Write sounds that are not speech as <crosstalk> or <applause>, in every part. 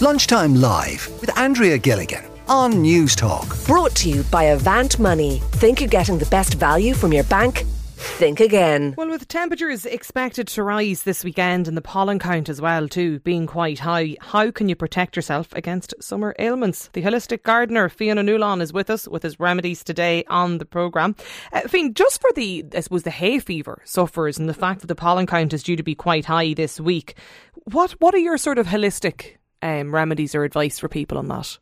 Lunchtime Live with Andrea Gilligan on Newstalk. Brought to you by Avant Money. Think you're getting the best value from your bank? Think again. Well, with temperatures expected to rise this weekend and the pollen count as well, too, being quite high, how can you protect yourself against summer ailments? The holistic gardener, Fiann Newlawn, is with us with his remedies today on the programme. Uh, Fiann, just for the, I suppose, the hay fever sufferers and the fact that the pollen count is due to be quite high this week, what, what are your sort of holistic um, remedies or advice for people on that?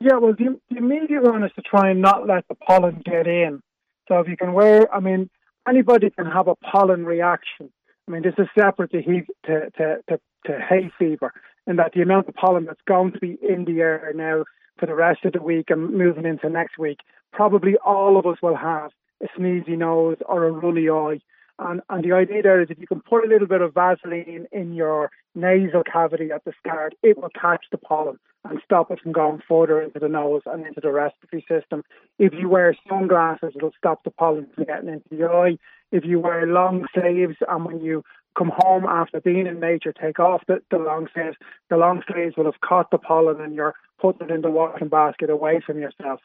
Yeah, well, the, the immediate one is to try and not let the pollen get in. So if you can wear, I mean, anybody can have a pollen reaction. I mean, this is separate to, he, to, to, to, to hay fever, in that the amount of pollen that's going to be in the air now for the rest of the week and moving into next week, probably all of us will have a sneezy nose or a runny eye. And, and the idea there is if you can put a little bit of Vaseline in your nasal cavity at the start, it will catch the pollen and stop it from going further into the nose and into the respiratory system. If you wear sunglasses, it'll stop the pollen from getting into the eye. If you wear long sleeves and when you come home after being in nature, take off the, the long sleeves, the long sleeves will have caught the pollen and you're putting it in the washing basket away from yourself.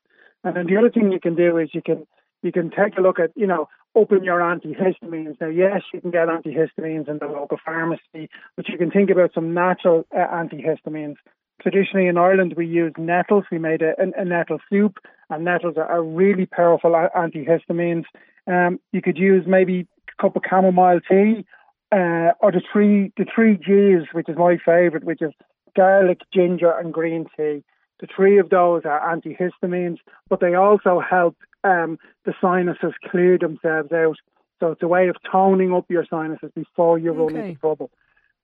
And then the other thing you can do is you can you can take a look at, you know, open your antihistamines. Now, yes, you can get antihistamines in the local pharmacy, but you can think about some natural uh, antihistamines. Traditionally in Ireland, we use nettles. We made a, a, a nettle soup, and nettles are, are really powerful antihistamines. Um, you could use maybe a cup of chamomile tea, uh, or the three the three G's, which is my favourite, which is garlic, ginger, and green tea. The three of those are antihistamines, but they also help um, the sinuses clear themselves out. So it's a way of toning up your sinuses before you run Okay. into trouble.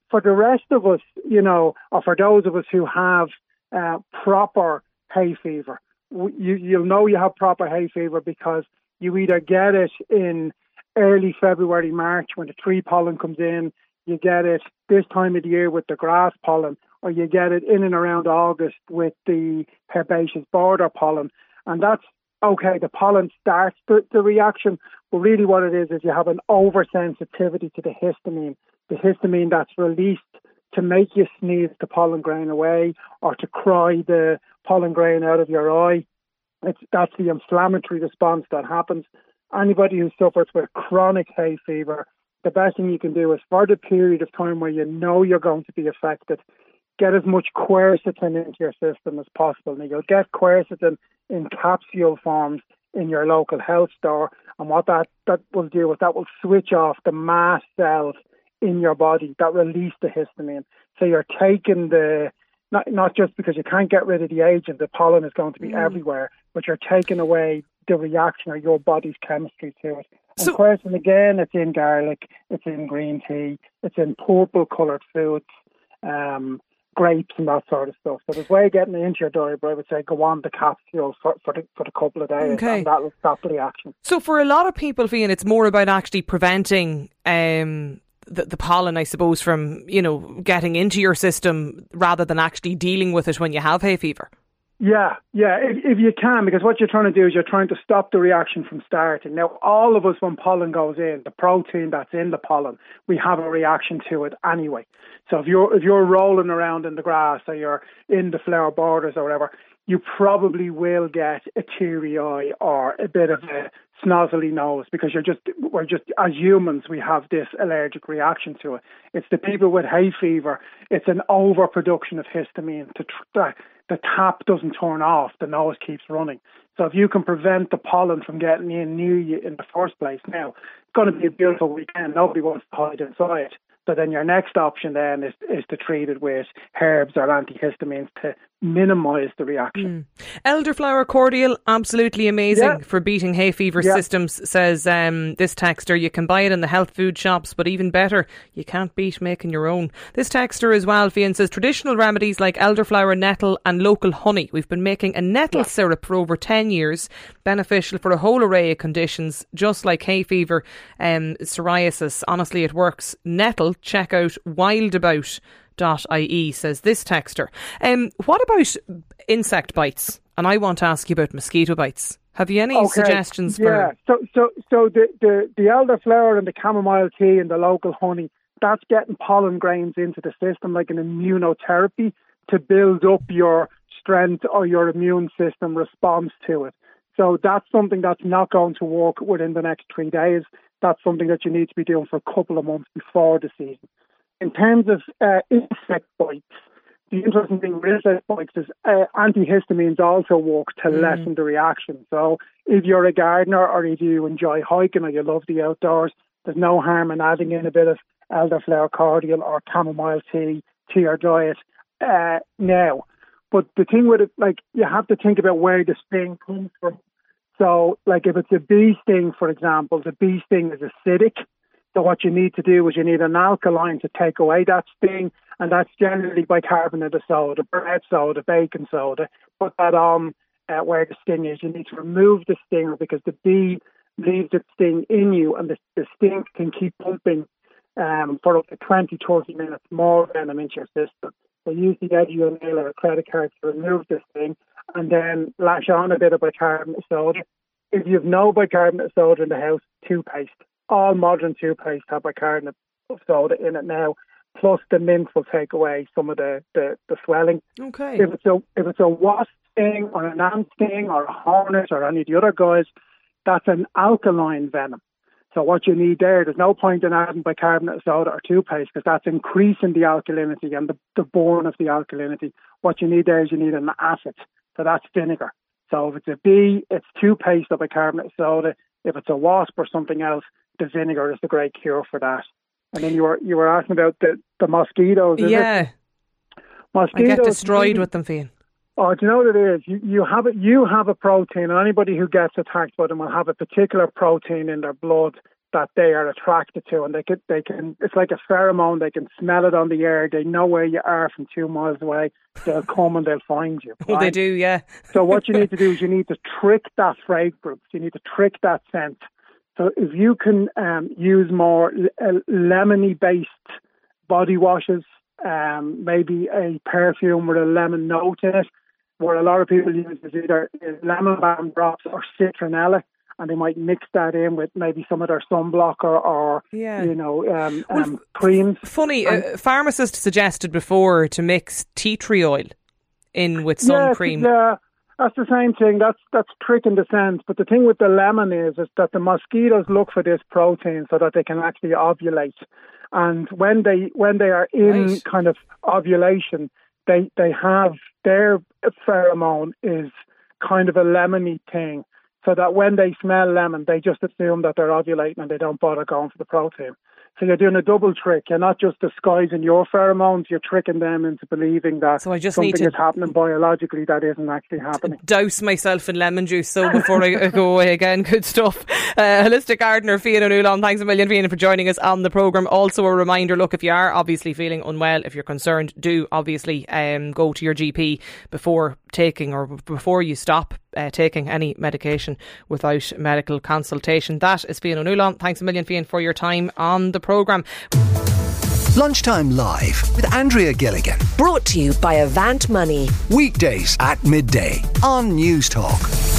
For the rest of us, you know, or for those of us who have uh, proper hay fever, you, you'll know you have proper hay fever because you either get it in early February, March when the tree pollen comes in, you get it this time of the year with the grass pollen, or you get it in and around August with the herbaceous border pollen. And that's okay, the pollen starts the, the reaction, but really what it is is you have an oversensitivity to the histamine, the histamine that's released to make you sneeze the pollen grain away or to cry the pollen grain out of your eye. It's, that's the inflammatory response that happens. Anybody who suffers with chronic hay fever, the best thing you can do is for the period of time where you know you're going to be affected, get as much quercetin into your system as possible. Now you'll get quercetin in capsule forms in your local health store, and what that, that will do is that will switch off the mast cells in your body that release the histamine. So you're taking the not not just because you can't get rid of the agent, the pollen is going to be everywhere, but you're taking away the reaction or your body's chemistry to it. And So- quercetin again, it's in garlic, it's in green tea, it's in purple coloured foods, um, grapes and that sort of stuff. So there's way of getting into your diet, but I would say go on the capsule for, for the for the couple of days, Okay. and that will stop the reaction. So for a lot of people, Fiann, it's more about actually preventing um, the, the pollen, I suppose, from you know getting into your system rather than actually dealing with it when you have hay fever. Yeah, yeah, if, if you can, because what you're trying to do is you're trying to stop the reaction from starting. Now, all of us, when pollen goes in, the protein that's in the pollen, we have a reaction to it anyway. So if you're if you're rolling around in the grass or you're in the flower borders or whatever, you probably will get a teary eye or a bit of a snozzly nose because you're just we're just as humans we have this allergic reaction to it. It's the people with hay fever. It's an overproduction of histamine. To tr- the, tap doesn't turn off. The nose keeps running. So if you can prevent the pollen from getting in near you in the first place, now it's going to be a beautiful weekend. Nobody wants to hide inside. So then your next option then is, is to treat it with herbs or antihistamines to minimise the reaction. Elderflower cordial, absolutely amazing Yeah. for beating hay fever Yeah. systems, says um, this texter. You can buy it in the health food shops, but even better, you can't beat making your own. This texter as well, Fiann, says traditional remedies like elderflower, nettle, and local honey. We've been making a nettle syrup for over 10 years, beneficial for a whole array of conditions, just like hay fever, um, psoriasis. Honestly, it works. Nettle, check out wildabout.ie, says this texter. Um, what about insect bites? And I want to ask you about mosquito bites. Have you any suggestions for Yeah. for? So so so the, the, the elderflower and the chamomile tea and the local honey, that's getting pollen grains into the system like an immunotherapy to build up your strength or your immune system response to it. So that's something that's not going to work within the next three days. That's something that you need to be doing for a couple of months before the season. In terms of uh, insect bites, the interesting thing with insect bites is uh, antihistamines also work to mm. lessen the reaction. So if you're a gardener or if you enjoy hiking or you love the outdoors, there's no harm in adding in a bit of elderflower cordial or chamomile tea to your diet uh, now. But the thing with it, like, you have to think about where the sting comes from. So, like, if it's a bee sting, for example, the bee sting is acidic. So, what you need to do is you need an alkaline to take away that sting, and that's generally bicarbonate of soda, bread soda, baking soda. Put that on uh, where the sting is. You need to remove the stinger because the bee leaves its sting in you, and the, the sting can keep pumping um, for up to 20, 30 minutes more venom into your system. So use the edge of your nail or a credit card to remove this thing and then lash on a bit of bicarbonate soda. If you have no bicarbonate soda in the house, toothpaste. All modern toothpaste have bicarbonate of soda in it now. Plus the mint will take away some of the, the, the swelling. Okay. If it's a if it's a wasp sting or an ant sting or a hornet or any of the other guys, that's an alkaline venom. So what you need there, there's no point in adding bicarbonate soda or toothpaste because that's increasing the alkalinity and the, the burn of the alkalinity. What you need there is you need an acid. So that's vinegar. So if it's a bee, it's toothpaste or bicarbonate soda. If it's a wasp or something else, the vinegar is the great cure for that. And then you were you were asking about the, the mosquitoes. yeah. It? Mosquitoes I get destroyed with them, Fiann. Oh, do you know what it is? You, you have it. You have a protein, and anybody who gets attacked by them will have a particular protein in their blood that they are attracted to, and they can they can. It's like a pheromone. They can smell it on the air. They know where you are from two miles away. They'll come and they'll find you. <laughs> Right? Oh, they do, yeah. so what you need to <laughs> do is you need to trick that fragrance. You need to trick that scent. So if you can um, use more uh, lemony based body washes, um, maybe a perfume with a lemon note in it where a lot of people use is either lemon balm drops or citronella and they might mix that in with maybe some of their sunblock or, or yeah. you know, um, well, um, creams. Funny, and, a pharmacist suggested before to mix tea tree oil in with sun yeah, cream. Yeah, that's the same thing. That's that's trick in the sense. But the thing with the lemon is, is that the mosquitoes look for this protein so that they can actually ovulate. And when they when they are in right. kind of ovulation, they they have their pheromone is kind of a lemony thing, so that when they smell lemon, they just assume that they're ovulating and they don't bother going for the protein. So you're doing a double trick. You're not just disguising your pheromones, you're tricking them into believing that so I just something need to is happening biologically that isn't actually happening. Douse myself in lemon juice so before I <laughs> go away again. Good stuff. Uh, holistic gardener Fiann Newland, thanks a million Fiann for joining us on the programme. Also a reminder, look, if you are obviously feeling unwell, if you're concerned, do obviously um, go to your GP before taking or before you stop uh, taking any medication without medical consultation. That is Fiann Newland. Thanks a million, Fiann, for your time on the programme. Lunchtime Live with Andrea Gilligan. Brought to you by Avant Money. Weekdays at midday on Newstalk.